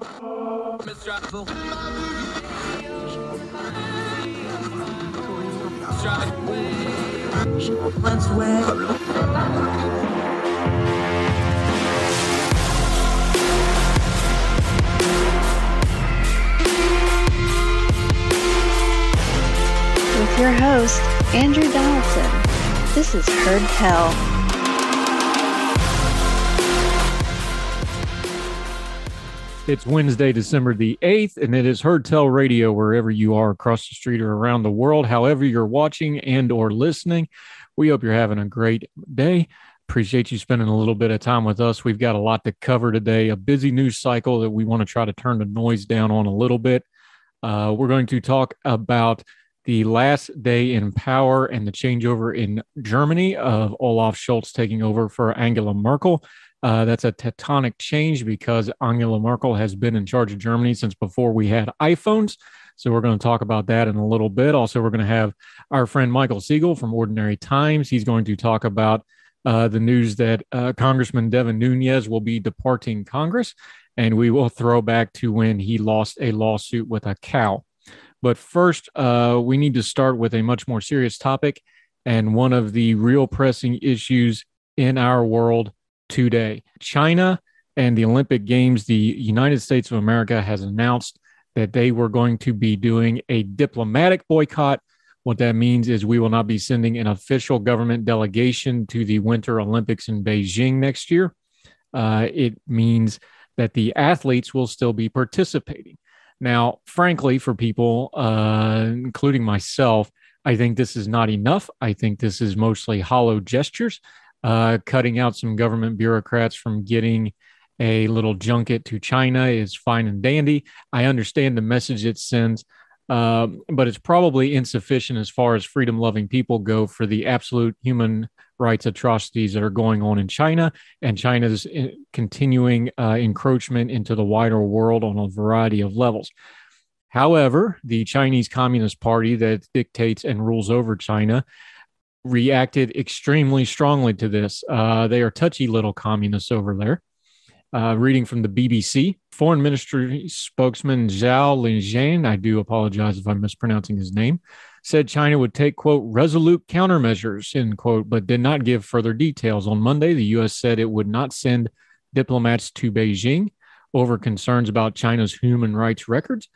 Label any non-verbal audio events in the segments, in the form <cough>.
With your host, Andrew Donaldson. This is Heard Tell. It's Wednesday, December the 8th, and it is Heard Radio wherever you are across the street or around the world, however you're watching and or listening. We hope you're having a great day. Appreciate you spending a little bit of time with us. We've got a lot to cover today, a busy news cycle that we want to try to turn the noise down on a little bit. Uh, we're going to talk about the last day in power and the changeover in Germany of Olaf Scholz taking over for Angela Merkel. Uh, that's a tectonic change because Angela Merkel has been in charge of Germany since before we had iPhones. So we're going to talk about that in a little bit. Also, we're going to have our friend Michael Siegel from Ordinary Times. He's going to talk about uh, the news that uh, Congressman Devin Nunes will be departing Congress, and we will throw back to when he lost a lawsuit with a cow. But first, uh, we need to start with a much more serious topic and one of the real pressing issues in our world today. China and the Olympic Games, the United States of America has announced that they were going to be doing a diplomatic boycott. What that means is we will not be sending an official government delegation to the Winter Olympics in Beijing next year. Uh, it means that the athletes will still be participating. Now, frankly, for people, uh, including myself, I think this is not enough. I think this is mostly hollow gestures, uh, cutting out some government bureaucrats from getting a little junket to China is fine and dandy. I understand the message it sends, uh, but it's probably insufficient as far as freedom loving people go for the absolute human rights atrocities that are going on in China and China's uh, continuing uh, encroachment into the wider world on a variety of levels. However, the Chinese Communist Party that dictates and rules over China reacted extremely strongly to this. Uh, they are touchy little communists over there. Uh, reading from the BBC, Foreign Ministry spokesman Zhao Lijian, I do apologize if I'm mispronouncing his name, said China would take, quote, resolute countermeasures, end quote, but did not give further details. On Monday, the U.S. said it would not send diplomats to Beijing over concerns about China's human rights records.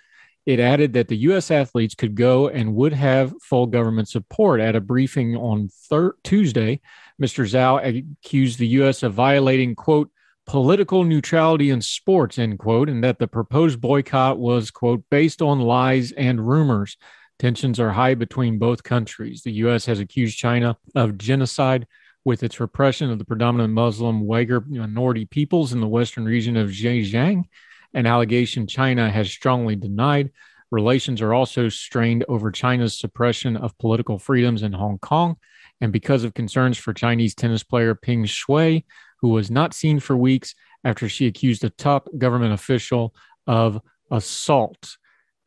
It added that the U.S. athletes could go and would have full government support. At a briefing on thir- Tuesday, Mr. Zhao accused the U.S. of violating, quote, political neutrality in sports, end quote, and that the proposed boycott was, quote, based on lies and rumors. Tensions are high between both countries. The U.S. has accused China of genocide with its repression of the predominant Muslim Uyghur minority peoples in the western region of Xinjiang, an allegation China has strongly denied. Relations are also strained over China's suppression of political freedoms in Hong Kong. And because of concerns for Chinese tennis player Peng Shuai, who was not seen for weeks after she accused a top government official of assault.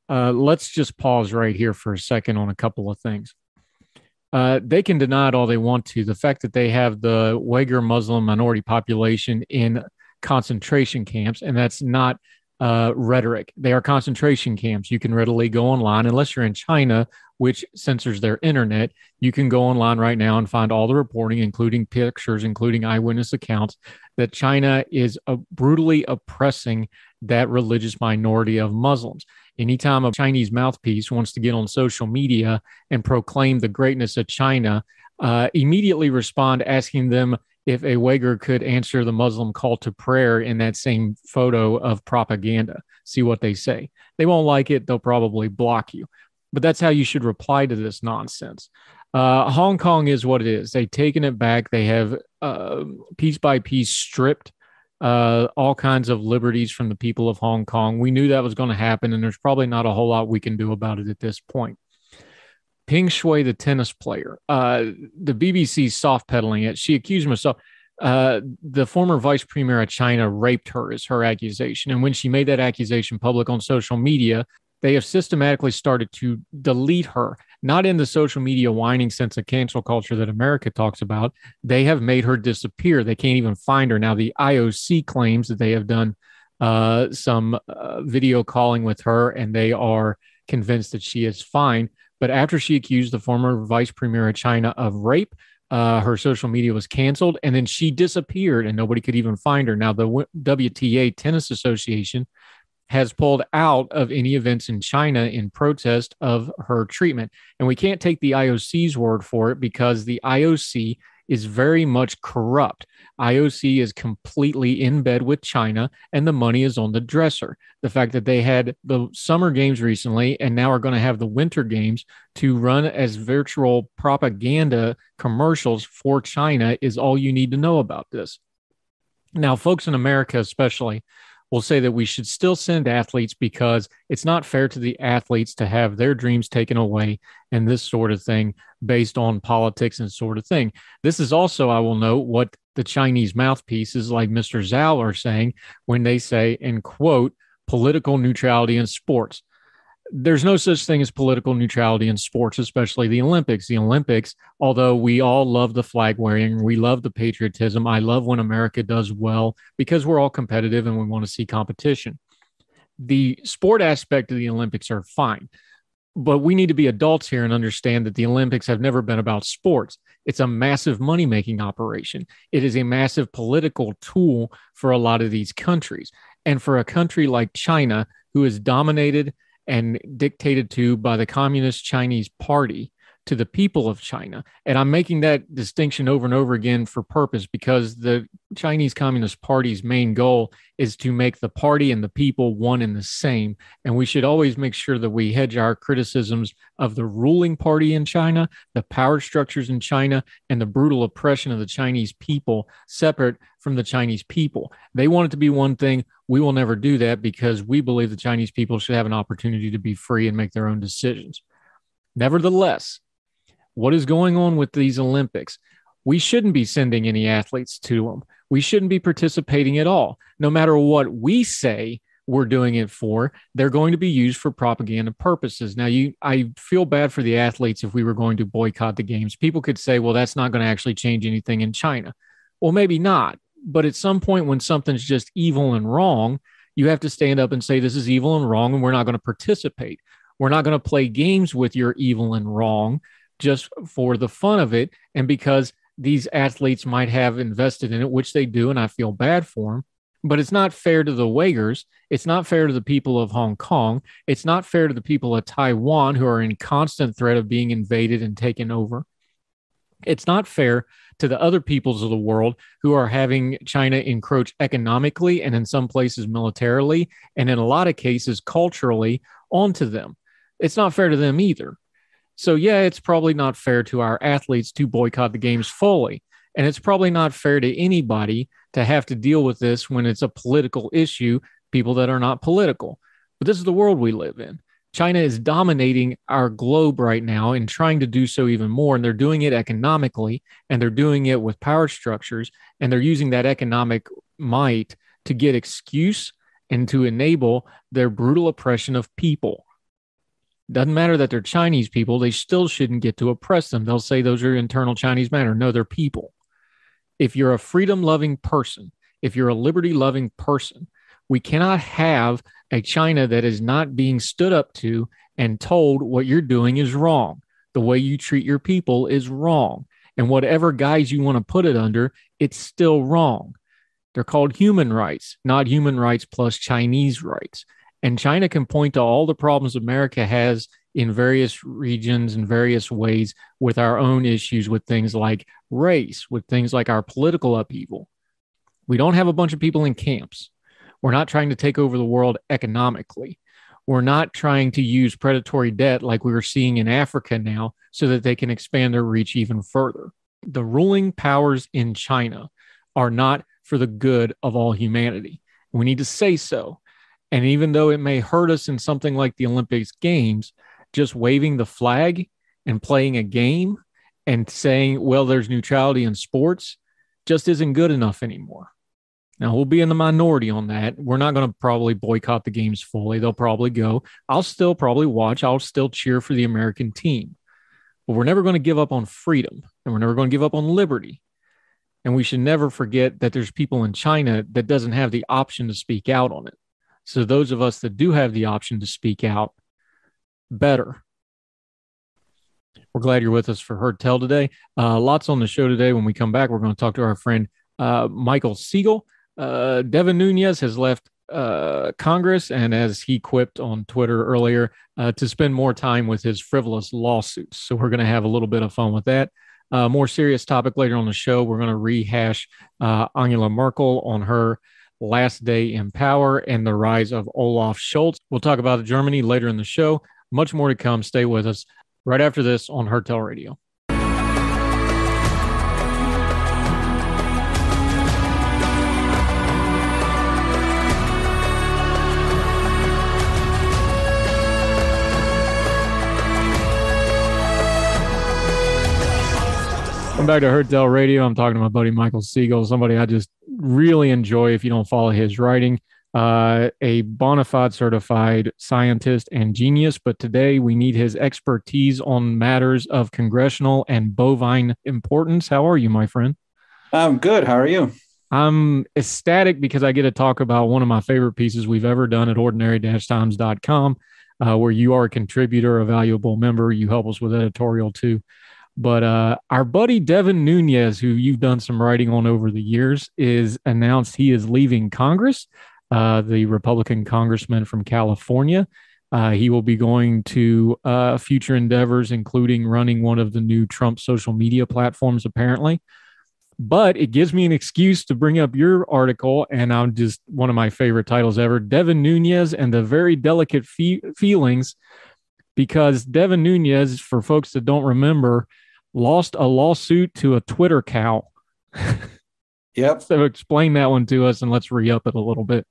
Uh, let's just pause right here for a second on a couple of things. Uh, they can deny it all they want to. The fact that they have the Uyghur Muslim minority population in concentration camps, and that's not uh, rhetoric. They are concentration camps. You can readily go online, unless you're in China, which censors their internet. You can go online right now and find all the reporting, including pictures, including eyewitness accounts, that China is uh, brutally oppressing that religious minority of Muslims. Anytime a Chinese mouthpiece wants to get on social media and proclaim the greatness of China, uh, immediately respond asking them if a Uyghur could answer the Muslim call to prayer in that same photo of propaganda. See what they say. They won't like it. They'll probably block you. But that's how you should reply to this nonsense. Uh, Hong Kong is what it is. They've taken it back. They have uh, piece by piece stripped uh, all kinds of liberties from the people of Hong Kong. We knew that was going to happen, and there's probably not a whole lot we can do about it at this point. Peng Shuai, the tennis player, uh, the BBC soft pedaling it. She accused herself. Uh, the former vice premier of China raped her, is her accusation. And when she made that accusation public on social media, they have systematically started to delete her, not in the social media whining sense of cancel culture that America talks about. They have made her disappear. They can't even find her. Now, the IOC claims that they have done uh, some uh, video calling with her and they are convinced that she is fine. But after she accused the former vice premier of China of rape, uh, her social media was canceled and then she disappeared and nobody could even find her. Now, the WTA Tennis Association has pulled out of any events in China in protest of her treatment. And we can't take the IOC's word for it because the IOC is very much corrupt. IOC is completely in bed with China and the money is on the dresser. The fact that they had the summer games recently and now are going to have the winter games to run as virtual propaganda commercials for China is all you need to know about this. Now, folks in America, especially, will say that we should still send athletes because it's not fair to the athletes to have their dreams taken away and this sort of thing based on politics and sort of thing. This is also, I will note, what the Chinese mouthpieces like Mr. Zhao are saying when they say, and quote, political neutrality in sports there's no such thing as political neutrality in sports, especially the Olympics. The Olympics, although we all love the flag wearing, we love the patriotism. I love when America does well because we're all competitive and we want to see competition. The sport aspect of the Olympics are fine, but we need to be adults here and understand that the Olympics have never been about sports. It's a massive money making operation, it is a massive political tool for a lot of these countries. And for a country like China, who is dominated and dictated to by the Communist Chinese Party to the people of China. And I'm making that distinction over and over again for purpose because the Chinese Communist Party's main goal is to make the party and the people one and the same. And we should always make sure that we hedge our criticisms of the ruling party in China, the power structures in China, and the brutal oppression of the Chinese people separate from the Chinese people. They want it to be one thing. We will never do that because we believe the Chinese people should have an opportunity to be free and make their own decisions. Nevertheless, what is going on with these Olympics? We shouldn't be sending any athletes to them. We shouldn't be participating at all. No matter what we say we're doing it for, they're going to be used for propaganda purposes. Now, you, I feel bad for the athletes if we were going to boycott the games. People could say, well, that's not going to actually change anything in China. Well, maybe not. But at some point, when something's just evil and wrong, you have to stand up and say, this is evil and wrong, and we're not going to participate. We're not going to play games with your evil and wrong just for the fun of it and because these athletes might have invested in it, which they do, and I feel bad for them. But it's not fair to the Uyghurs. It's not fair to the people of Hong Kong. It's not fair to the people of Taiwan who are in constant threat of being invaded and taken over. It's not fair to the other peoples of the world who are having China encroach economically and in some places militarily, and in a lot of cases culturally onto them. It's not fair to them either. So, yeah, it's probably not fair to our athletes to boycott the games fully. And it's probably not fair to anybody to have to deal with this when it's a political issue, people that are not political. But this is the world we live in. China is dominating our globe right now and trying to do so even more. And they're doing it economically and they're doing it with power structures. And they're using that economic might to get excuse and to enable their brutal oppression of people. Doesn't matter that they're Chinese people, they still shouldn't get to oppress them. They'll say those are internal Chinese matter. No, they're people. If you're a freedom loving person, if you're a liberty loving person, we cannot have a China that is not being stood up to and told what you're doing is wrong. The way you treat your people is wrong. And whatever guise you want to put it under, it's still wrong. They're called human rights, not human rights plus Chinese rights. And China can point to all the problems America has in various regions and various ways with our own issues with things like race, with things like our political upheaval. We don't have a bunch of people in camps. We're not trying to take over the world economically. We're not trying to use predatory debt like we are seeing in Africa now so that they can expand their reach even further. The ruling powers in China are not for the good of all humanity. We need to say so. And even though it may hurt us in something like the Olympics Games, just waving the flag and playing a game and saying, well, there's neutrality in sports just isn't good enough anymore. Now, we'll be in the minority on that. We're not going to probably boycott the games fully. They'll probably go. I'll still probably watch. I'll still cheer for the American team. But we're never going to give up on freedom and we're never going to give up on liberty. And we should never forget that there's people in China that doesn't have the option to speak out on it. So those of us that do have the option to speak out, better. We're glad you're with us for Heard Tell today. Uh, lots on the show today. When we come back, we're going to talk to our friend uh, Michael Siegel. Uh, Devin Nunes has left uh, Congress, and as he quipped on Twitter earlier, uh, to spend more time with his frivolous lawsuits. So we're going to have a little bit of fun with that. Uh, more serious topic later on the show. We're going to rehash uh, Angela Merkel on her last day in power and the rise of Olaf Scholz. We'll talk about Germany later in the show. Much more to come. Stay with us right after this on Heard Tell Radio. Welcome back to Heard Tell Radio. I'm talking to my buddy Michael Siegel, somebody I just really enjoy if you don't follow his writing. Uh, a bona fide certified scientist and genius, but today we need his expertise on matters of congressional and bovine importance. How are you, my friend? I'm good. How are you? I'm ecstatic because I get to talk about one of my favorite pieces we've ever done at ordinary-times.com, uh, where you are a contributor, a valuable member. You help us with editorial too. But uh, our buddy Devin Nunes, who you've done some writing on over the years, is announced he is leaving Congress. Uh, the Republican congressman from California. Uh, he will be going to uh, future endeavors, including running one of the new Trump social media platforms, apparently. But it gives me an excuse to bring up your article, and I'm just one of my favorite titles ever Devin Nunes and the Very Delicate fe- Feelings, because Devin Nunes, for folks that don't remember, lost a lawsuit to a Twitter cow. <laughs> Yep. so explain that one to us and let's re up it a little bit.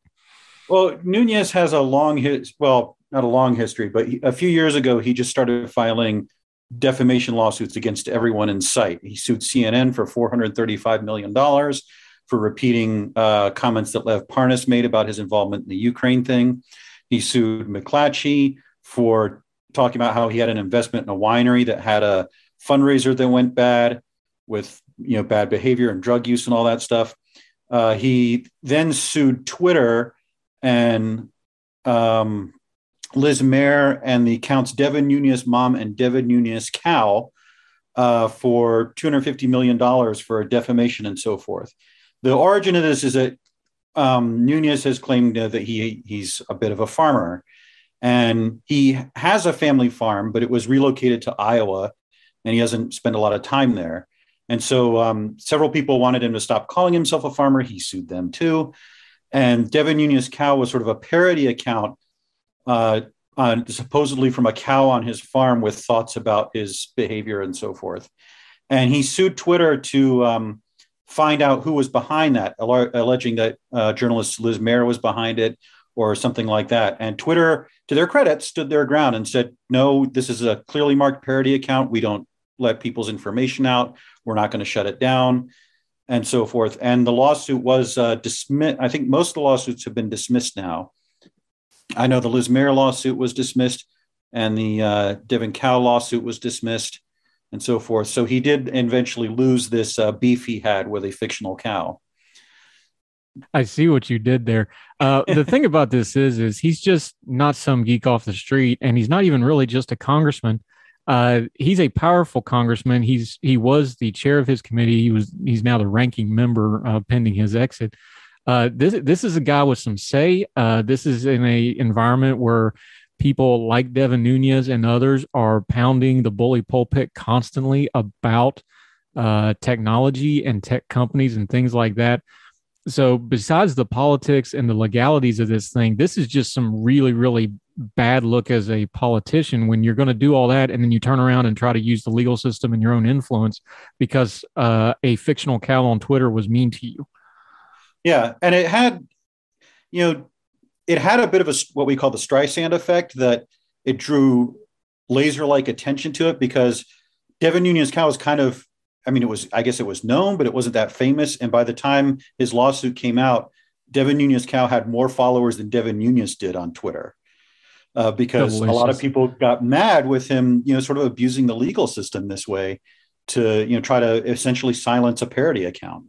Well, Nunes has a long his well, not a long history, but a few years ago he just started filing defamation lawsuits against everyone in sight. He sued CNN for 435 million dollars for repeating uh, comments that Lev Parnas made about his involvement in the Ukraine thing. He sued McClatchy for talking about how he had an investment in a winery that had a fundraiser that went bad with you know bad behavior and drug use and all that stuff. Uh, he then sued Twitter and um, Liz Mair and the counts Devin Nunes mom and Devin Nunes cow uh, for $250 million for defamation and so forth. The origin of this is that um, Nunes has claimed that he he's a bit of a farmer, and he has a family farm, but it was relocated to Iowa, and he hasn't spent a lot of time there. And so um, several people wanted him to stop calling himself a farmer. He sued them too. And Devin Nunes Cow was sort of a parody account, uh, on, supposedly from a cow on his farm with thoughts about his behavior and so forth. And he sued Twitter to um, find out who was behind that, alleging that uh, journalist Liz Mair was behind it or something like that. And Twitter, to their credit, stood their ground and said, no, this is a clearly marked parody account. We don't let people's information out. We're not going to shut it down and so forth. And the lawsuit was uh, dismissed. I think most of the lawsuits have been dismissed now. I know the Liz Mair lawsuit was dismissed, and the uh, Devin Cow lawsuit was dismissed, and so forth. So he did eventually lose this uh, beef he had with a fictional cow. I see what you did there. Uh, the thing about this is, is he's just not some geek off the street, and he's not even really just a congressman. Uh, he's a powerful congressman. He's he was the chair of his committee. He was he's now the ranking member uh, pending his exit. Uh, this this is a guy with some say. Uh, this is in a environment where people like Devin Nunes and others are pounding the bully pulpit constantly about uh, technology and tech companies and things like that. So, besides the politics and the legalities of this thing, this is just some really, really bad look as a politician when you're going to do all that and then you turn around and try to use the legal system and your own influence because uh, a fictional cow on Twitter was mean to you. Yeah, and it had, you know, it had a bit of a what we call the Streisand effect that it drew laser-like attention to it because Devin Nunes cow was kind of, I mean, it was, I guess it was known, but it wasn't that famous. And by the time his lawsuit came out, Devin Nunes Cow had more followers than Devin Nunes did on Twitter. Uh, because a lot of people got mad with him, you know, sort of abusing the legal system this way to, you know, try to essentially silence a parody account.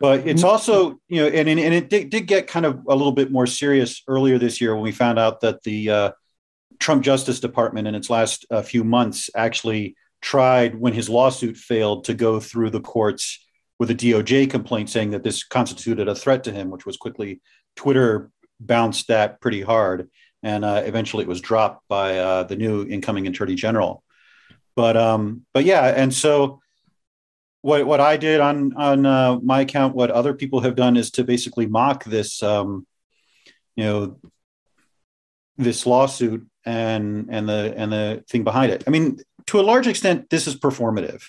But it's also, you know, and, and it did, did, get kind of a little bit more serious earlier this year when we found out that the uh, Trump Justice Department in its last uh, few months actually tried, when his lawsuit failed, to go through the courts with a DOJ complaint saying that this constituted a threat to him, which was quickly Twitter bounced that pretty hard, and uh, eventually it was dropped by uh, the new incoming Attorney General. But um, but yeah, and so what what I did on on uh, my account, what other people have done is to basically mock this, um, you know, this lawsuit and and the and the thing behind it. I mean, to a large extent, this is performative.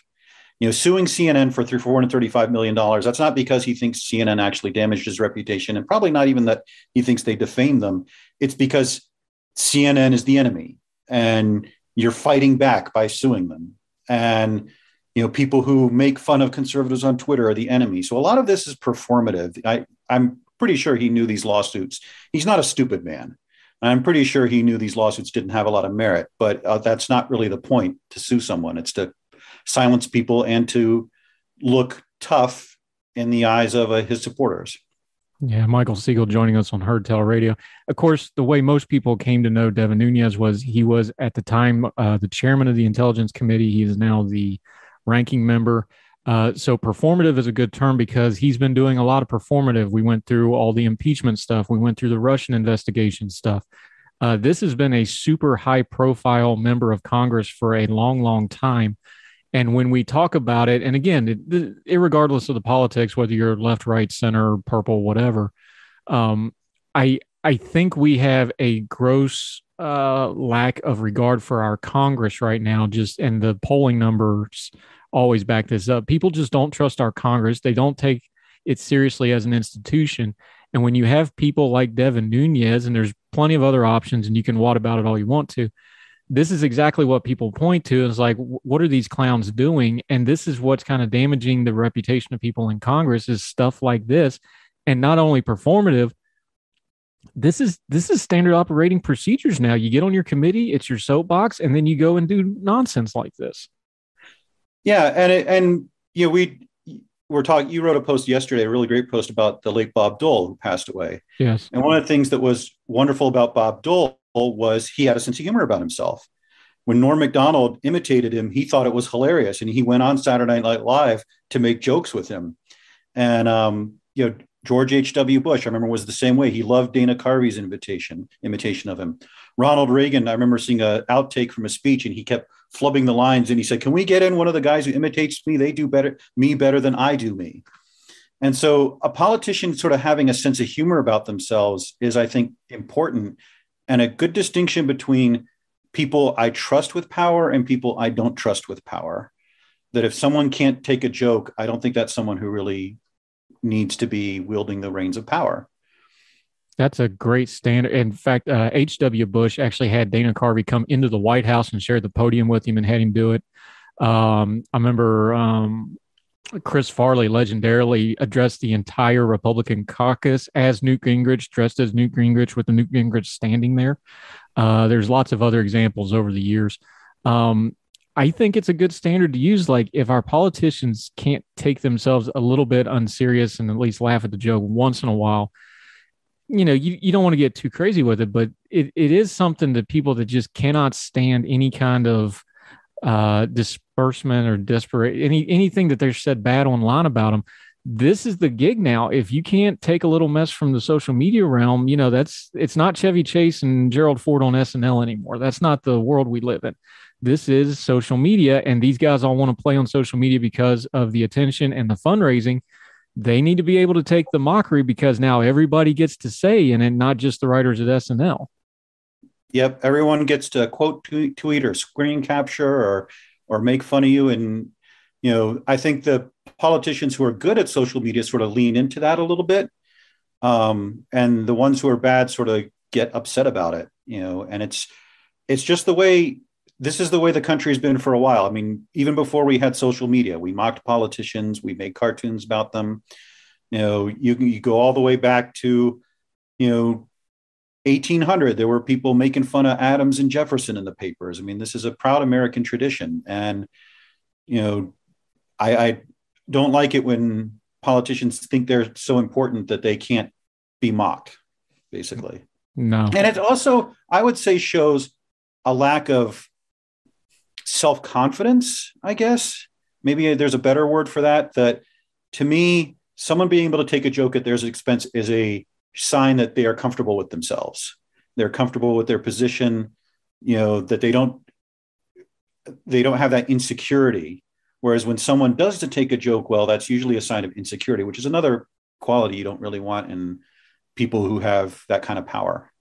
You know, suing CNN for hundred thirty-five million dollars. That's not because he thinks CNN actually damaged his reputation, and probably not even that he thinks they defamed them. It's because CNN is the enemy, and you're fighting back by suing them. And you know, people who make fun of conservatives on Twitter are the enemy. So a lot of this is performative. I, I'm pretty sure he knew these lawsuits. He's not a stupid man. I'm pretty sure he knew these lawsuits didn't have a lot of merit, but uh, that's not really the point to sue someone. It's to silence people and to look tough in the eyes of uh, his supporters. Yeah, Michael Siegel joining us on Heard Radio. Of course, the way most people came to know Devin Nunes was he was at the time uh, the chairman of the Intelligence Committee. He is now the ranking member. Uh, so performative is a good term because he's been doing a lot of performative. We went through all the impeachment stuff. We went through the Russian investigation stuff. Uh, this has been a super high profile member of Congress for a long, long time. And when we talk about it, and again, it, it, regardless of the politics, whether you're left, right, center, purple, whatever, um, I I think we have a gross uh, lack of regard for our Congress right now. Just and the polling numbers always back this up. People just don't trust our Congress. They don't take it seriously as an institution. And when you have people like Devin Nunes, and there's plenty of other options, and you can wad about it all you want to, this is exactly what people point to. Is like, what are these clowns doing? And this is what's kind of damaging the reputation of people in Congress is stuff like this, and not only performative. This is this is standard operating procedures now. You get on your committee, it's your soapbox, and then you go and do nonsense like this. Yeah, and it, and you know we were talking. You wrote a post yesterday, a really great post about the late Bob Dole who passed away. Yes, and one of the things that was wonderful about Bob Dole was he had a sense of humor about himself. When Norm Macdonald imitated him, he thought it was hilarious, and he went on Saturday Night Live to make jokes with him. And um, you know, George H.W. Bush, I remember, was the same way. He loved Dana Carvey's invitation, imitation of him. Ronald Reagan, I remember seeing an outtake from a speech, and he kept flubbing the lines and he said, Can we get in one of the guys who imitates me? They do better me better than I do me. And so a politician sort of having a sense of humor about themselves is, I think, important and a good distinction between people I trust with power and people I don't trust with power. That if someone can't take a joke, I don't think that's someone who really needs to be wielding the reins of power. That's a great standard. In fact, uh, H.W. Bush actually had Dana Carvey come into the White House and share the podium with him and had him do it. Um, I remember um, Chris Farley legendarily addressed the entire Republican caucus as Newt Gingrich, dressed as Newt Gingrich, with the Newt Gingrich standing there. Uh, there's lots of other examples over the years. Um, I think it's a good standard to use. Like, if our politicians can't take themselves a little bit unserious and at least laugh at the joke once in a while, you know, you, you don't want to get too crazy with it, but it, it is something that people that just cannot stand any kind of uh, disbursement or desperate any anything that they're said bad online about them. This is the gig now. If you can't take a little mess from the social media realm, you know that's it's not Chevy Chase and Gerald Ford on SNL anymore. That's not the world we live in. This is social media, and these guys all want to play on social media because of the attention and the fundraising they need to be able to take the mockery because now everybody gets to say in it, not just the writers at SNL. Yep, everyone gets to quote tweet or screen capture or or make fun of you, and you know I think the politicians who are good at social media sort of lean into that a little bit, um, and the ones who are bad sort of get upset about it. You know, and it's it's just the way this is the way the country has been for a while. I mean, even before we had social media, we mocked politicians, we made cartoons about them. You know, you you go all the way back to, you know, 1800. There were people making fun of Adams and Jefferson in the papers. I mean, this is a proud American tradition, and you know, I, I don't like it when politicians think they're so important that they can't be mocked, basically. No, and it also, I would say, shows a lack of self confidence, I guess. Maybe there's a better word for that. That to me, someone being able to take a joke at their expense is a sign that they are comfortable with themselves. They're comfortable with their position, you know, that they don't they don't have that insecurity. Whereas when someone does to take a joke well, that's usually a sign of insecurity, which is another quality you don't really want in people who have that kind of power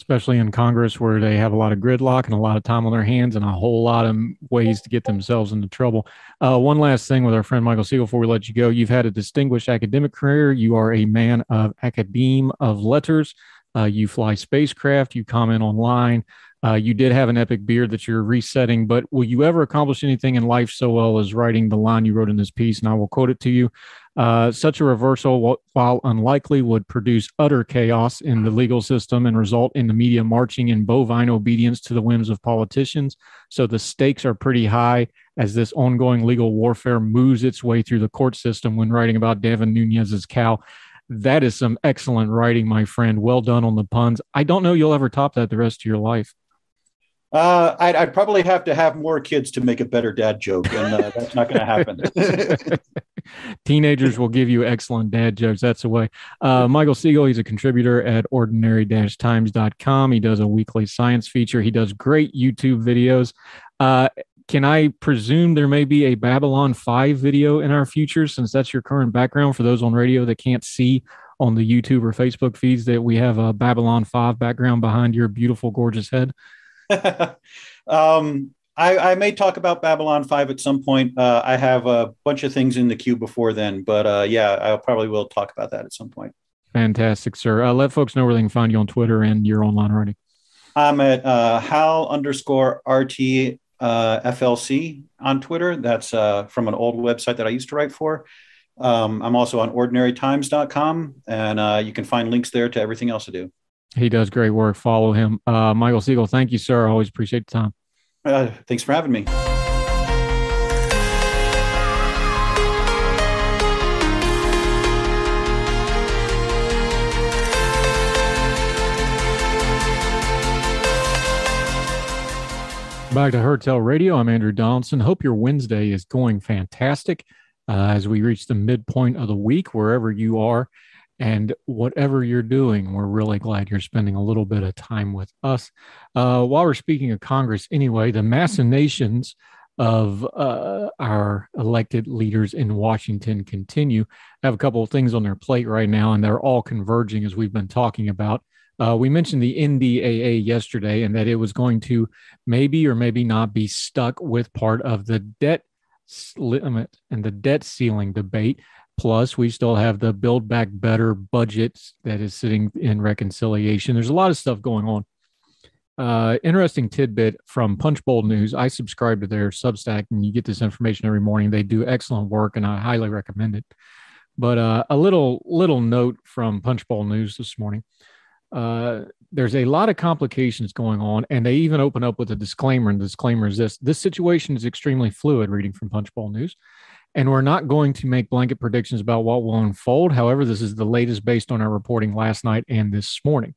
especially in Congress where they have a lot of gridlock and a lot of time on their hands and a whole lot of ways to get themselves into trouble. Uh, one last thing with our friend Michael Siegel before we let you go. You've had a distinguished academic career. You are a man of academe of letters. Uh, you fly spacecraft. You comment online. Uh, you did have an epic beard that you're resetting, but will you ever accomplish anything in life so well as writing the line you wrote in this piece? And I will quote it to you. Uh, such a reversal, while unlikely, would produce utter chaos in the legal system and result in the media marching in bovine obedience to the whims of politicians. So the stakes are pretty high as this ongoing legal warfare moves its way through the court system when writing about Devin Nunes's cow. That is some excellent writing, my friend. Well done on the puns. I don't know you'll ever top that the rest of your life. Uh, I'd, I'd, probably have to have more kids to make a better dad joke, and uh, <laughs> that's not going to happen. <laughs> Teenagers will give you excellent dad jokes. That's the way. Uh, Michael Siegel, he's a contributor at ordinary-times.com. He does a weekly science feature. He does great YouTube videos. Uh, can I presume there may be a Babylon 5 video in our future since that's your current background for those on radio that can't see on the YouTube or Facebook feeds that we have a Babylon 5 background behind your beautiful, gorgeous head? <laughs> um, I, I, may talk about Babylon 5 at some point. Uh, I have a bunch of things in the queue before then, but uh, yeah, I probably will talk about that at some point. Fantastic, sir. Uh, let folks know where they can find you on Twitter and you're online writing. I'm at uh, Hal underscore RT uh, FLC on Twitter. That's uh, from an old website that I used to write for. Um, I'm also on ordinarytimes.com, and uh, you can find links there to everything else I do. He does great work. Follow him. Uh, Michael Siegel, thank you, sir. I always appreciate the time. Uh, thanks for having me. Back to Heard Tell Radio. I'm Andrew Donaldson. Hope your Wednesday is going fantastic uh, as we reach the midpoint of the week, wherever you are. And whatever you're doing, we're really glad you're spending a little bit of time with us. Uh, while we're speaking of Congress, anyway, the machinations of uh, our elected leaders in Washington continue. I have a couple of things on their plate right now, and they're all converging as we've been talking about. Uh, we mentioned the NDAA yesterday and that it was going to maybe or maybe not be stuck with part of the debt limit and the debt ceiling debate. Plus, we still have the Build Back Better budget that is sitting in reconciliation. There's a lot of stuff going on. Uh, interesting tidbit from Punchbowl News. I subscribe to their Substack, and you get this information every morning. They do excellent work, and I highly recommend it. But uh, a little little note from Punchbowl News this morning. Uh, there's a lot of complications going on, and they even open up with a disclaimer. And the disclaimer is this: this situation is extremely fluid. Reading from Punchbowl News. And we're not going to make blanket predictions about what will unfold. However, this is the latest based on our reporting last night and this morning.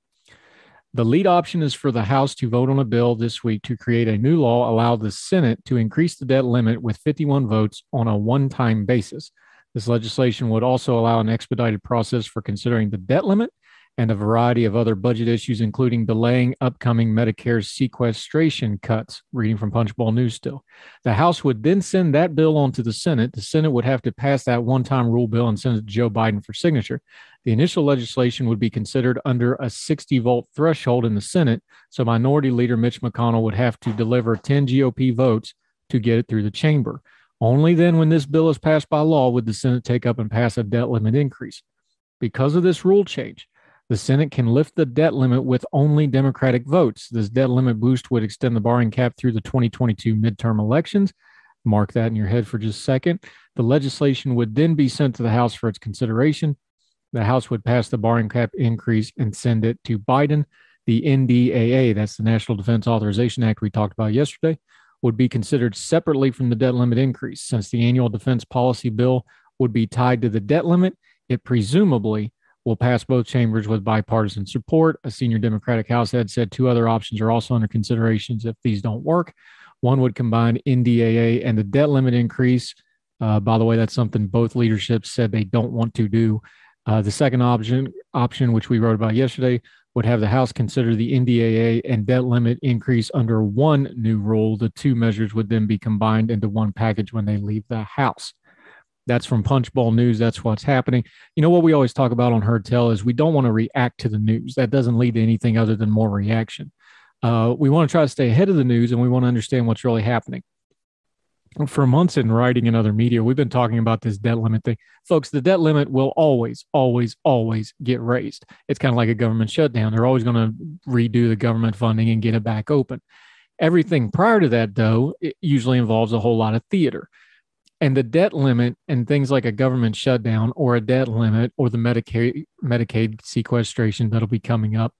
The lead option is for the House to vote on a bill this week to create a new law, allow the Senate to increase the debt limit with 51 votes on a one time basis. This legislation would also allow an expedited process for considering the debt limit and a variety of other budget issues, including delaying upcoming Medicare sequestration cuts. Reading from Punchbowl News still. The House would then send that bill on to the Senate. The Senate would have to pass that one time rule bill and send it to Joe Biden for signature. The initial legislation would be considered under a 60 vote threshold in the Senate, so Minority Leader Mitch McConnell would have to deliver 10 GOP votes to get it through the chamber. Only then, when this bill is passed by law, would the Senate take up and pass a debt limit increase. Because of this rule change, the Senate can lift the debt limit with only Democratic votes. This debt limit boost would extend the borrowing cap through the 2022 midterm elections. Mark that in your head for just a second. The legislation would then be sent to the House for its consideration. The House would pass the borrowing cap increase and send it to Biden. The NDAA, that's the National Defense Authorization Act we talked about yesterday, would be considered separately from the debt limit increase. Since the annual defense policy bill would be tied to the debt limit, it presumably will pass both chambers with bipartisan support. A senior Democratic House head said two other options are also under considerations if these don't work. One would combine NDAA and the debt limit increase. Uh, by the way, that's something both leaderships said they don't want to do. Uh, the second option, option which we wrote about yesterday, would have the House consider the NDAA and debt limit increase under one new rule. The two measures would then be combined into one package when they leave the House. That's from Punchbowl News. That's what's happening. You know what we always talk about on Heard Tell is we don't want to react to the news. That doesn't lead to anything other than more reaction. Uh, we want to try to stay ahead of the news and we want to understand what's really happening. For months in writing and other media, we've been talking about this debt limit thing. Folks, the debt limit will always, always, always get raised. It's kind of like a government shutdown. They're always going to redo the government funding and get it back open. Everything prior to that, though, it usually involves a whole lot of theater and the debt limit and things like a government shutdown or a debt limit or the Medicaid Medicaid sequestration that'll be coming up.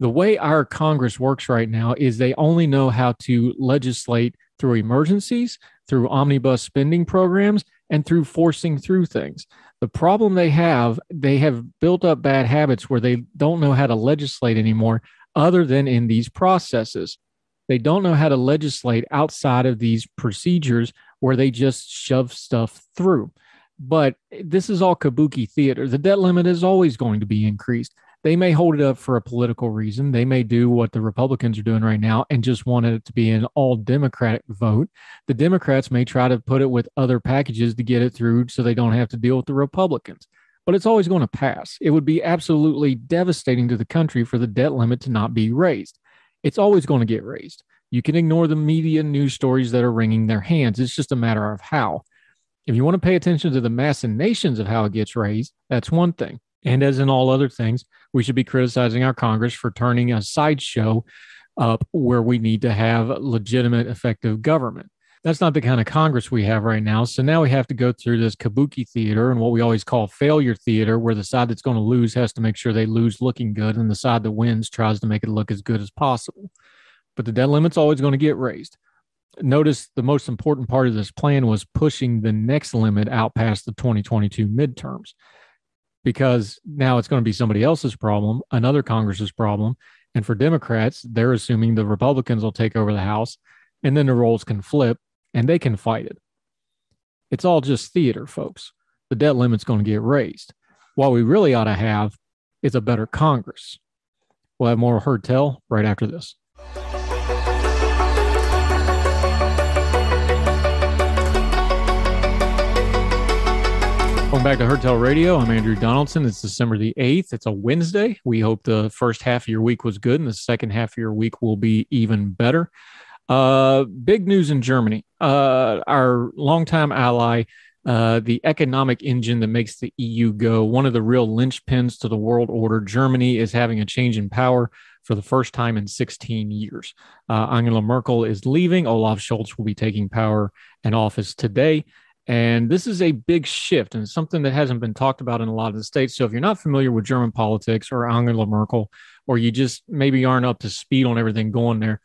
The way our Congress works right now is they only know how to legislate through emergencies, through omnibus spending programs, and through forcing through things. The problem they have, they have built up bad habits where they don't know how to legislate anymore, other than in these processes. They don't know how to legislate outside of these procedures where they just shove stuff through. But this is all kabuki theater. The debt limit is always going to be increased. They may hold it up for a political reason. They may do what the Republicans are doing right now and just want it to be an all Democratic vote. The Democrats may try to put it with other packages to get it through so they don't have to deal with the Republicans. But it's always going to pass. It would be absolutely devastating to the country for the debt limit to not be raised. It's always going to get raised. You can ignore the media news stories that are wringing their hands. It's just a matter of how. If you want to pay attention to the machinations of how it gets raised, that's one thing. And as in all other things, we should be criticizing our Congress for turning a sideshow up where we need to have legitimate, effective government. That's not the kind of Congress we have right now. So now we have to go through this kabuki theater and what we always call failure theater, where the side that's going to lose has to make sure they lose looking good, and the side that wins tries to make it look as good as possible but the debt limit's always going to get raised. Notice the most important part of this plan was pushing the next limit out past the 2022 midterms because now it's going to be somebody else's problem, another Congress's problem. And for Democrats, they're assuming the Republicans will take over the House and then the roles can flip and they can fight it. It's all just theater, folks. The debt limit's going to get raised. What we really ought to have is a better Congress. We'll have more Heard Tell right after this. Welcome back to Heard Tell Radio. I'm Andrew Donaldson. It's December the 8th. It's a Wednesday. We hope the first half of your week was good and the second half of your week will be even better. Uh, big news in Germany. Uh, our longtime ally, uh, the economic engine that makes the EU go, one of the real linchpins to the world order, Germany is having a change in power for the first time in 16 years. Uh, Angela Merkel is leaving. Olaf Scholz will be taking power and office today. And this is a big shift and something that hasn't been talked about in a lot of the states. So if you're not familiar with German politics or Angela Merkel, or you just maybe aren't up to speed on everything going there,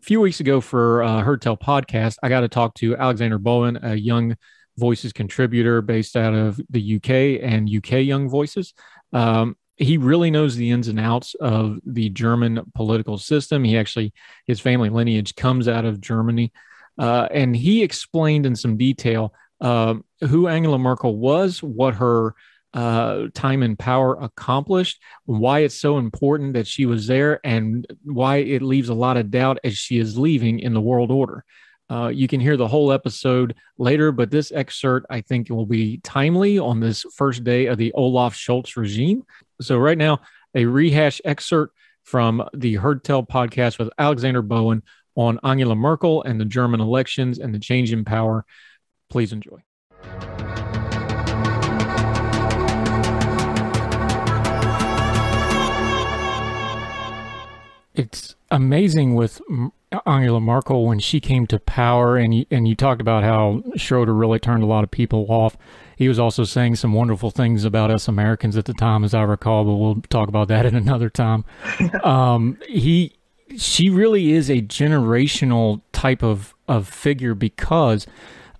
a few weeks ago for uh, Heard Tell podcast, I got to talk to Alexander Bowen, a young voices contributor based out of the UK and UK Young Voices. Um, he really knows the ins and outs of the German political system. He actually, his family lineage comes out of Germany. Uh, and he explained in some detail uh, who Angela Merkel was, what her uh, time in power accomplished, why it's so important that she was there, and why it leaves a lot of doubt as she is leaving in the world order. Uh, you can hear the whole episode later, but this excerpt I think will be timely on this first day of the Olaf Scholz regime. So, right now, a rehash excerpt from the Heard Tell podcast with Alexander Bowen on Angela Merkel and the German elections and the change in power Please enjoy. It's amazing with Angela Merkel when she came to power, and you, and you talked about how Schroeder really turned a lot of people off. He was also saying some wonderful things about us Americans at the time, as I recall, but we'll talk about that <laughs> at another time. <laughs> um, he, she really is a generational type of of figure because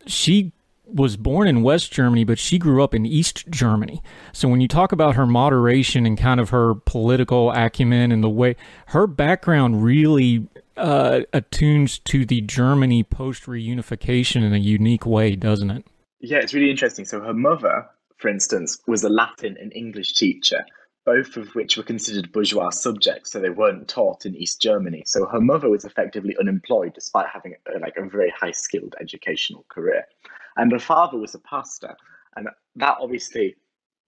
she was born in West Germany, but she grew up in East Germany. So when you talk about her moderation and kind of her political acumen and the way her background really uh, attunes to the Germany post reunification in a unique way, doesn't it? Yeah, it's really interesting. So her mother, for instance, was a Latin and English teacher, both of which were considered bourgeois subjects, so they weren't taught in East Germany. So her mother was effectively unemployed despite having a, like a very high skilled educational career. And her father was a pastor. And that obviously,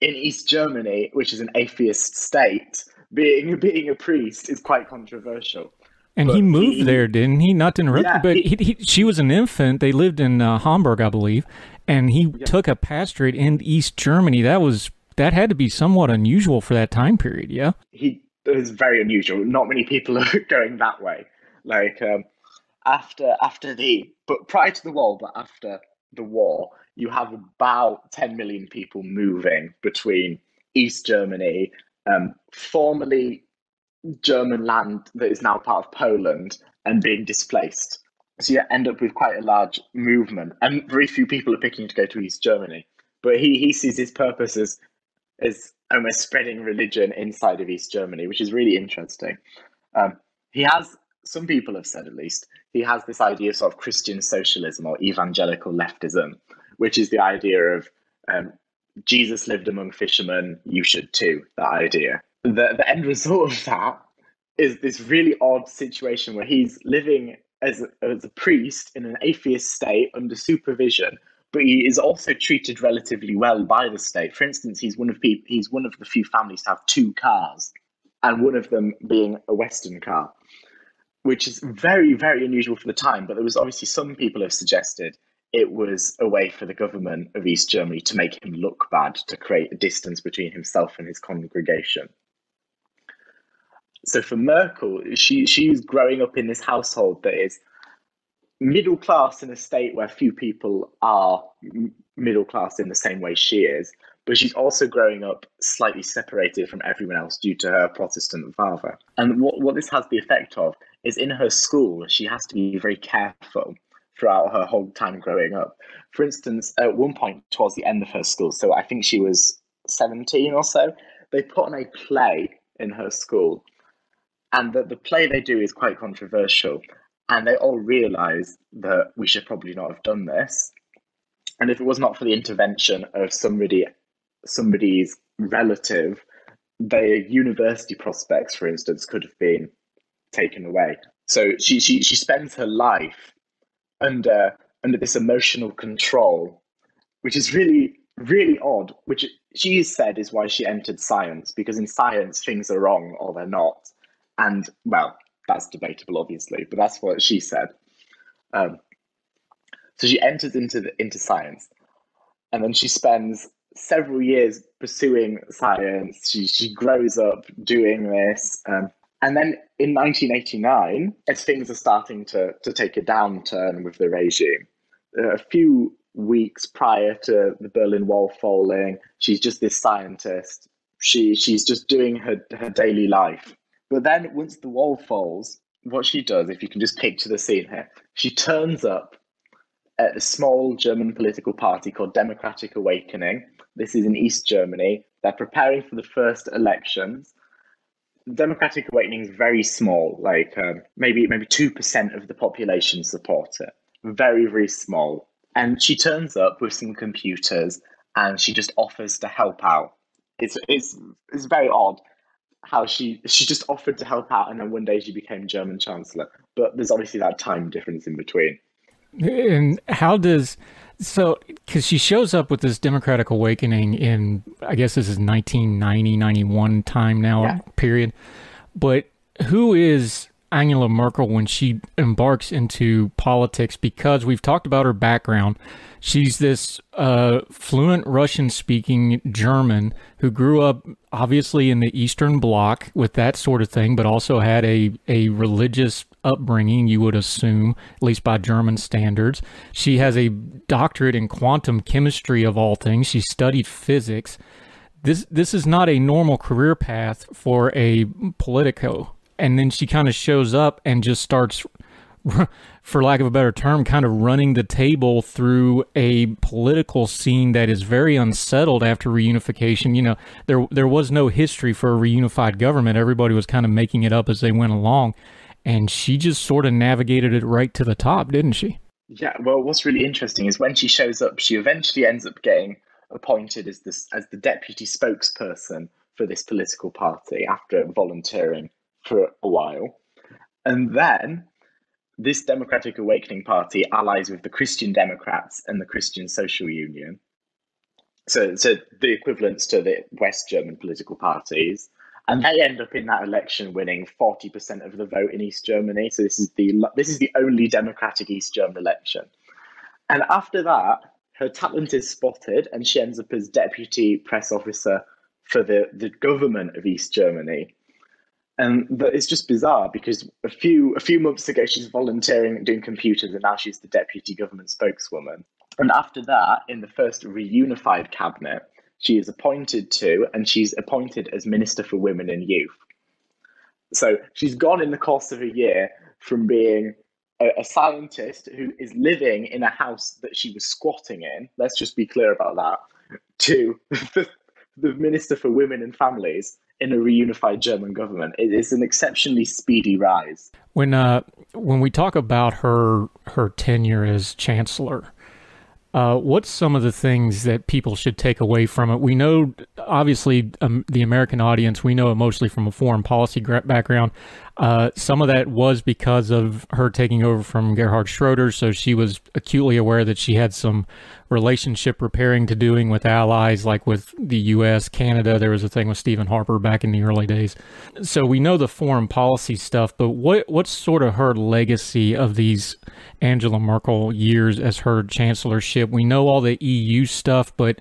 in East Germany, which is an atheist state, being being a priest is quite controversial. And but he moved he, there, didn't he? Not to interrupt, yeah, but he, he, she was an infant. They lived in uh, Hamburg, I believe, and he yeah. took a pastorate in East Germany. That was that had to be somewhat unusual for that time period. Yeah, he was very unusual. Not many people <laughs> are going that way. Like um, after after the but prior to the wall, but after the war, you have about 10 million people moving between East Germany, um, formerly German land that is now part of Poland, and being displaced. So you end up with quite a large movement, and very few people are picking to go to East Germany. But he, he sees his purpose as, as almost spreading religion inside of East Germany, which is really interesting. Um, he has some people have said at least, he has this idea of sort of Christian socialism or evangelical leftism, which is the idea of um, Jesus lived among fishermen, you should too, that idea. The, the end <laughs> result of that is this really odd situation where he's living as as a priest in an atheist state under supervision, but he is also treated relatively well by the state. For instance, he's one of he's one of the few families to have two cars, and one of them being a Western car which is very, very unusual for the time. But there was obviously some people have suggested it was a way for the government of East Germany to make him look bad, to create a distance between himself and his congregation. So for Merkel, she she's growing up in this household that is middle class in a state where few people are middle class in the same way she is, but she's also growing up slightly separated from everyone else due to her Protestant father. And what, what this has the effect of is in her school, she has to be very careful throughout her whole time growing up. For instance, at one point towards the end of her school, so I think she was 17 or so, they put on a play in her school. And the, the play they do is quite controversial. And they all realize that we should probably not have done this. And if it was not for the intervention of somebody somebody's relative, their university prospects, for instance, could have been taken away. So she she she spends her life under under this emotional control, which is really really odd. Which she said is why she entered science because in science things are wrong or they're not, and well that's debatable obviously, but that's what she said. Um, so she enters into the, into science, and then she spends several years pursuing science. She she grows up doing this, um, and then in 1989, as things are starting to to take a downturn with the regime, a few weeks prior to the Berlin Wall falling, she's just this scientist. She she's just doing her her daily life. But then once the wall falls, what she does, if you can just picture the scene here, she turns up at a small German political party called Democratic Awakening, this is in East Germany. They're preparing for the first elections. Democratic Awakening is very small, like um, maybe maybe two percent of the population support it. Very very small. And she turns up with some computers and she just offers to help out. It's it's it's very odd how she she just offered to help out and then one day she became German chancellor. But there's obviously that time difference in between. And how does so, because she shows up with this Democratic Awakening in, I guess this is 1990, 91 time now yeah. period. But who is Angela Merkel when she embarks into politics because we've talked about her background. She's this uh, fluent Russian speaking German who grew up obviously in the Eastern Bloc with that sort of thing, but also had a, a religious upbringing, you would assume, at least by German standards. She has a doctorate in quantum chemistry, of all things. She studied physics. This, this is not a normal career path for a politico. And then she kind of shows up and just starts <laughs> for lack of a better term, kind of running the table through a political scene that is very unsettled after reunification. You know, there there was no history for a reunified government. Everybody was kind of making it up as they went along and she just sort of navigated it right to the top, didn't she? Yeah, well, what's really interesting is when she shows up, she eventually ends up getting appointed as this as the deputy spokesperson for this political party after volunteering for a while. And then this Democratic Awakening Party allies with the Christian Democrats and the Christian Social Union. So, so the equivalents to the West German political parties and they end up in that election winning 40% of the vote in East Germany. So this is the this is the only democratic East German election. And after that, her talent is spotted, and she ends up as deputy press officer for the, the government of East Germany. And that is just bizarre because a few a few months ago she's volunteering and doing computers, and now she's the deputy government spokeswoman. And after that, in the first reunified cabinet, she is appointed to, and she's appointed as Minister for Women and Youth. So she's gone in the course of a year from being a, a, scientist who is living in a house that she was squatting in, let's just be clear about that, to <laughs> the Minister for Women and Families in a reunified German government. It is an exceptionally speedy rise. When uh, when we talk about her her tenure as chancellor, uh, what's some of the things that people should take away from it? We know, obviously, um, the American audience, we know it mostly from a foreign policy background. Uh, some of that was because of her taking over from Gerhard Schroeder, so she was acutely aware that she had some relationship repairing to doing with allies, like with the U.S., Canada. There was a thing with Stephen Harper back in the early days. So we know the foreign policy stuff, but what what's sort of her legacy of these Angela Merkel years as her chancellorship? We know all the EU stuff, but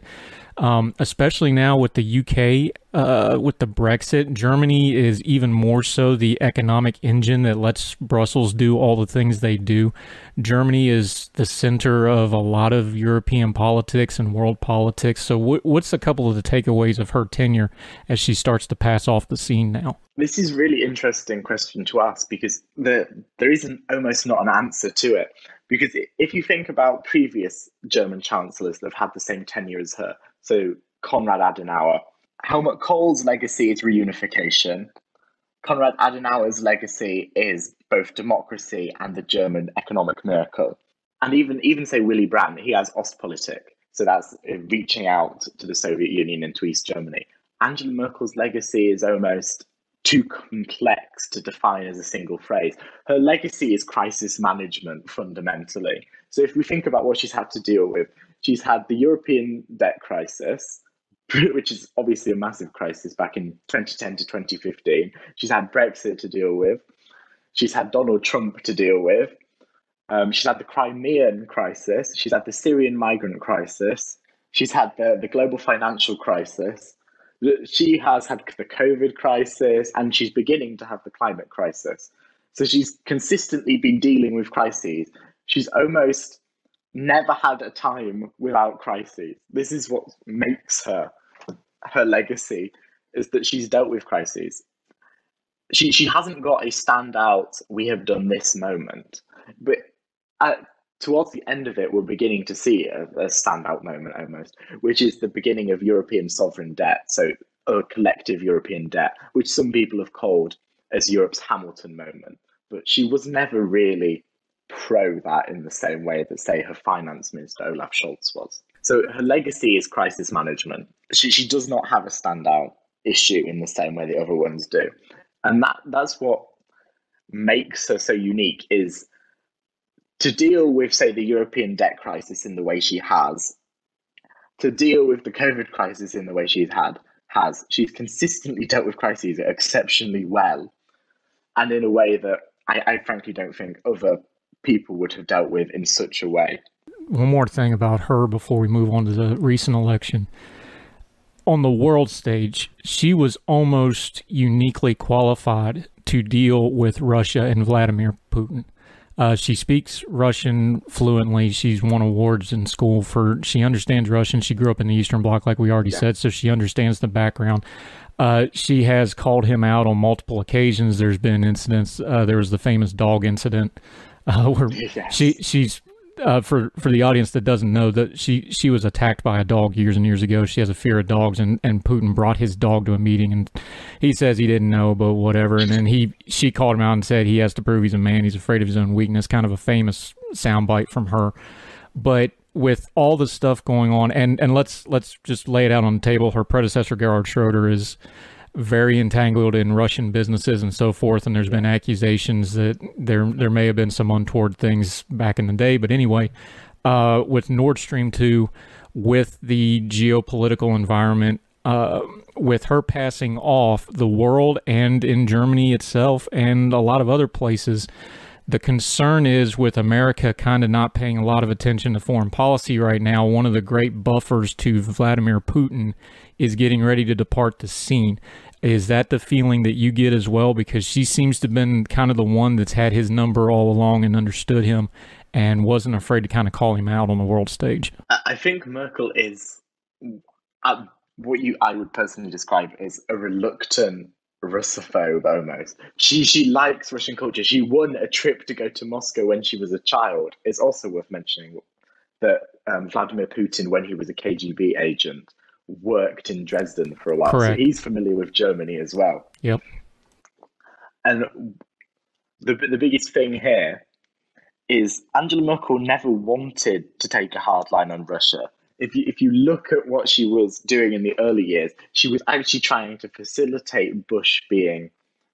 um, especially now with the UK, uh, with the Brexit. Germany is even more so the economic engine that lets Brussels do all the things they do. Germany is the center of a lot of European politics and world politics. So, w- what's a couple of the takeaways of her tenure as she starts to pass off the scene now? This is really interesting question to ask because the, there isn't almost not an answer to it. Because if you think about previous German chancellors that have had the same tenure as her, so Konrad Adenauer. Helmut Kohl's legacy is reunification. Konrad Adenauer's legacy is both democracy and the German economic miracle. And even even say Willy Brandt, he has Ostpolitik. So that's uh, reaching out to the Soviet Union and to East Germany. Angela Merkel's legacy is almost too complex to define as a single phrase. Her legacy is crisis management fundamentally. So if we think about what she's had to deal with, She's had the European debt crisis, <laughs> which is obviously a massive crisis back in 2010 to 2015. She's had Brexit to deal with. She's had Donald Trump to deal with. Um, she's had the Crimean crisis. She's had the Syrian migrant crisis. She's had the, the global financial crisis. She has had the COVID crisis and she's beginning to have the climate crisis. So she's consistently been dealing with crises. She's almost never had a time without crises. This is what makes her her legacy is that she's dealt with crises. She she hasn't got a standout. We have done this moment, but at, towards the end of it, we're beginning to see a, a standout moment almost, which is the beginning of European sovereign debt. So a collective European debt, which some people have called as Europe's Hamilton moment. But she was never really pro that in the same way that, say, her finance minister Olaf Scholz was. So her legacy is crisis management. She, she does not have a standout issue in the same way the other ones do. And that that's what makes her so unique is to deal with, say, the European debt crisis in the way she has, to deal with the COVID crisis in the way she's had has. She's consistently dealt with crises exceptionally well and in a way that I, I frankly don't think other people would have dealt with in such a way. One more thing about her before we move on to the recent election. On the world stage, she was almost uniquely qualified to deal with Russia and Vladimir Putin. Uh, she speaks Russian fluently. She's won awards in school for. She understands Russian. She grew up in the Eastern Bloc, like we already yeah. said, so she understands the background. Uh, she has called him out on multiple occasions. There's been incidents. Uh, there was the famous dog incident uh, <laughs> where yes. she she's uh, for for the audience that doesn't know that she she was attacked by a dog years and years ago. She has a fear of dogs, and and Putin brought his dog to a meeting, and he says he didn't know, but whatever. And then he she called him out and said he has to prove he's a man. He's afraid of his own weakness. Kind of a famous soundbite from her, but with all the stuff going on, and and let's let's just lay it out on the table. Her predecessor Gerhard Schroeder is very entangled in Russian businesses and so forth. And there's been accusations that there there may have been some untoward things back in the day. But anyway, uh, with Nord Stream two, with the geopolitical environment. Uh, with her passing off, the world and in Germany itself and a lot of other places, the concern is with America kind of not paying a lot of attention to foreign policy right now. One of the great buffers to Vladimir Putin is getting ready to depart the scene. Is that the feeling that you get as well? Because she seems to have been kind of the one that's had his number all along and understood him and wasn't afraid to kind of call him out on the world stage. I think Merkel is uh, what you I would personally describe as a reluctant Russophobe almost. She she likes Russian culture. She won a trip to go to Moscow when she was a child. It's also worth mentioning that um, Vladimir Putin, when he was a KGB agent, worked in Dresden for a while. Correct. So he's familiar with Germany as well. Yep. And the the biggest thing here is Angela Merkel never wanted to take a hard line on Russia. If you, if you look at what she was doing in the early years, she was actually trying to facilitate Bush being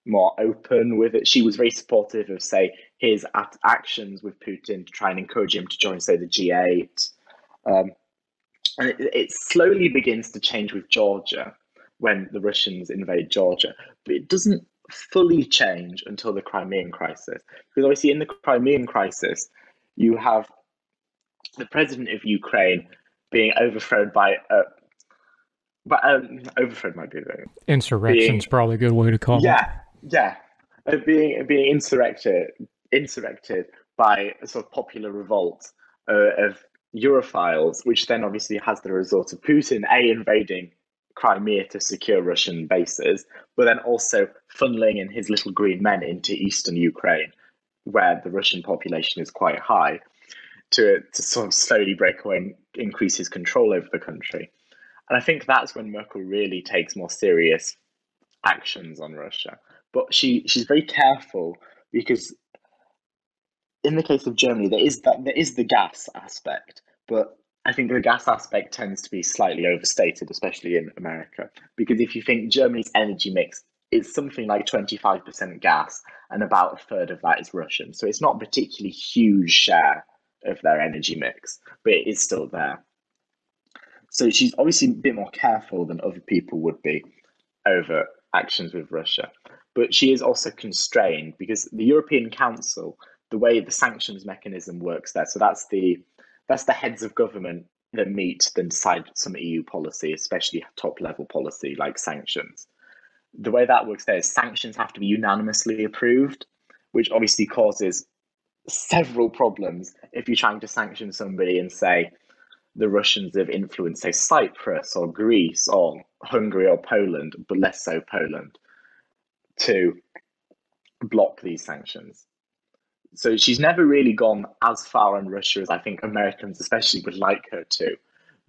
more open with it. She was very supportive of, say, his actions with Putin to try and encourage him to join, say, the G8. Um, and it, it slowly begins to change with Georgia when the Russians invade Georgia, but it doesn't fully change until the Crimean crisis. Because obviously, in the Crimean crisis, you have the president of Ukraine being overthrown by a. But um, overthrown might be the insurrection's being, probably a good way to call yeah, it. Yeah, yeah, uh, being being insurrected, insurrected by a sort of popular revolt uh, of Europhiles, which then obviously has the result of Putin a invading Crimea to secure Russian bases, but then also funneling in his little green men into eastern Ukraine, where the Russian population is quite high, to, to sort of slowly break away and increase his control over the country. And I think that's when Merkel really takes more serious actions on Russia. But she, she's very careful because in the case of Germany, there is that there is the gas aspect, but I think the gas aspect tends to be slightly overstated, especially in America. Because if you think Germany's energy mix is something like 25% gas, and about a third of that is Russian. So it's not a particularly huge share of their energy mix, but it is still there. So she's obviously a bit more careful than other people would be over actions with Russia. But she is also constrained because the European Council the way the sanctions mechanism works there. So that's the that's the heads of government that meet then decide some EU policy, especially top level policy like sanctions. The way that works there is sanctions have to be unanimously approved, which obviously causes several problems if you're trying to sanction somebody and say the Russians have influenced, say, Cyprus or Greece or Hungary or Poland, but less so Poland, to block these sanctions so she's never really gone as far on Russia as I think Americans especially would like her to.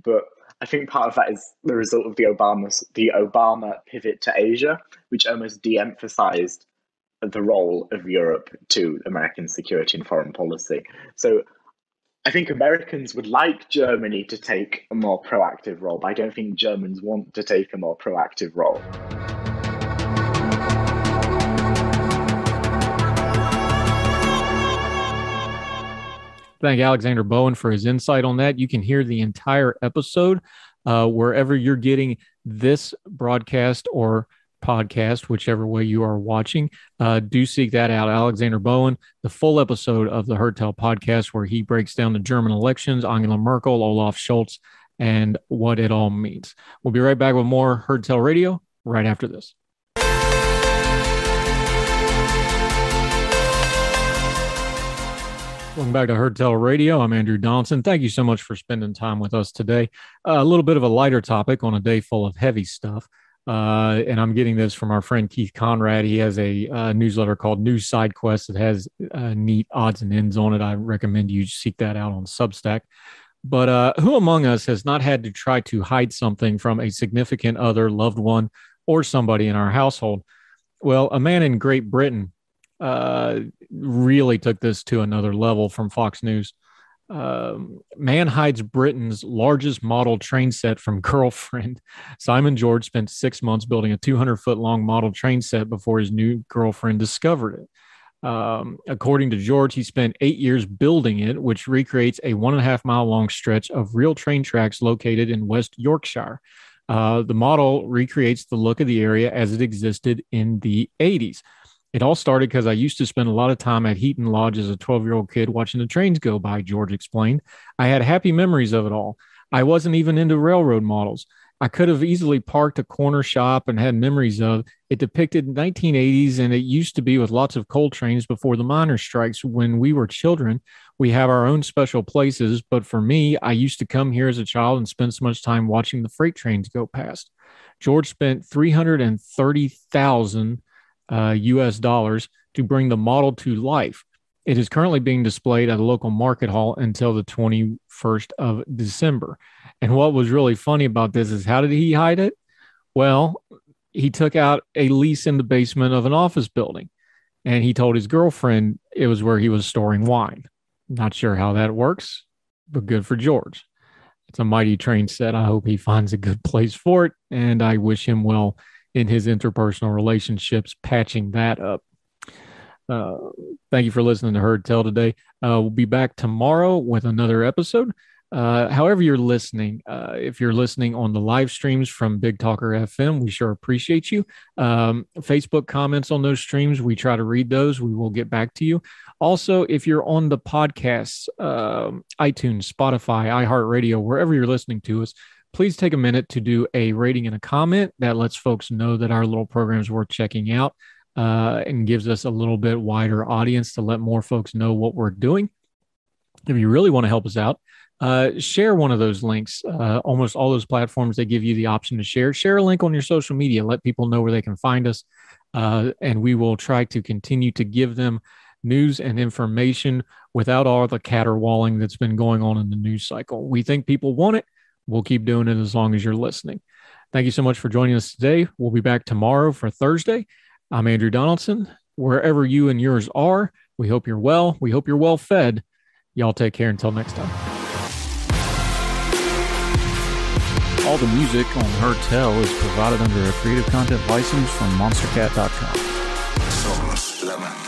But I think part of that is the result of the Obama the Obama pivot to Asia, which almost de-emphasized the role of Europe to American security and foreign policy. So I think Americans would like Germany to take a more proactive role, but I don't think Germans want to take a more proactive role. Thank Alexander Bowen for his insight on that. You can hear the entire episode uh, wherever you're getting this broadcast or podcast, whichever way you are watching. Uh, do seek that out. Alexander Bowen, the full episode of the Heard Tell podcast, where he breaks down the German elections, Angela Merkel, Olaf Scholz, and what it all means. We'll be right back with more Heard Tell Radio right after this. Welcome back to Heard Tell Radio. I'm Andrew Donaldson. Thank you so much for spending time with us today. Uh, a little bit of a lighter topic on a day full of heavy stuff. Uh, and I'm getting this from our friend Keith Conrad. He has a uh, newsletter called News Side Quest that has uh, neat odds and ends on it. I recommend you seek that out on Substack. But uh, who among us has not had to try to hide something from a significant other, loved one, or somebody in our household? Well, a man in Great Britain uh, really took this to another level from Fox News. Um, man hides Britain's largest model train set from <laughs> girlfriend. Simon George spent six months building a 200 foot long model train set before his new girlfriend discovered it. Um, according to George, he spent eight years building it, which recreates a one and a half mile long stretch of real train tracks located in West Yorkshire. Uh, the model recreates the look of the area as it existed in the 80s. It all started because I used to spend a lot of time at Heaton Lodge as a 12 year old kid watching the trains go by, George explained. I had happy memories of it all. I wasn't even into railroad models. I could have easily parked a corner shop and had memories of it depicted 1980s and it used to be with lots of coal trains before the miners strikes when we were children we have our own special places but for me I used to come here as a child and spend so much time watching the freight trains go past George spent 330,000 uh, US dollars to bring the model to life. It is currently being displayed at a local market hall until the 21st of December. And what was really funny about this is how did he hide it? Well, he took out a lease in the basement of an office building and he told his girlfriend it was where he was storing wine. Not sure how that works, but good for George. It's a mighty train set. I hope he finds a good place for it and I wish him well in his interpersonal relationships, patching that up. Uh, thank you for listening to Heard Tell today. Uh, we'll be back tomorrow with another episode. Uh, however, you're listening, uh, if you're listening on the live streams from Big Talker FM, we sure appreciate you. Um, Facebook comments on those streams, we try to read those. We will get back to you. Also, if you're on the podcasts, um, iTunes, Spotify, iHeartRadio, wherever you're listening to us, please take a minute to do a rating and a comment that lets folks know that our little program is worth checking out uh, and gives us a little bit wider audience to let more folks know what we're doing. If you really want to help us out, uh, share one of those links. Uh, almost all those platforms they give you the option to share. Share a link on your social media. Let people know where they can find us, uh, and we will try to continue to give them news and information without all the caterwauling that's been going on in the news cycle. We think people want it we'll keep doing it as long as you're listening. Thank you so much for joining us today. We'll be back tomorrow for Thursday. I'm Andrew Donaldson. Wherever you and yours are, we hope you're well. We hope you're well fed. Y'all take care until next time. All the music on Heard Tell is provided under a Creative Content license from MonsterCat.com.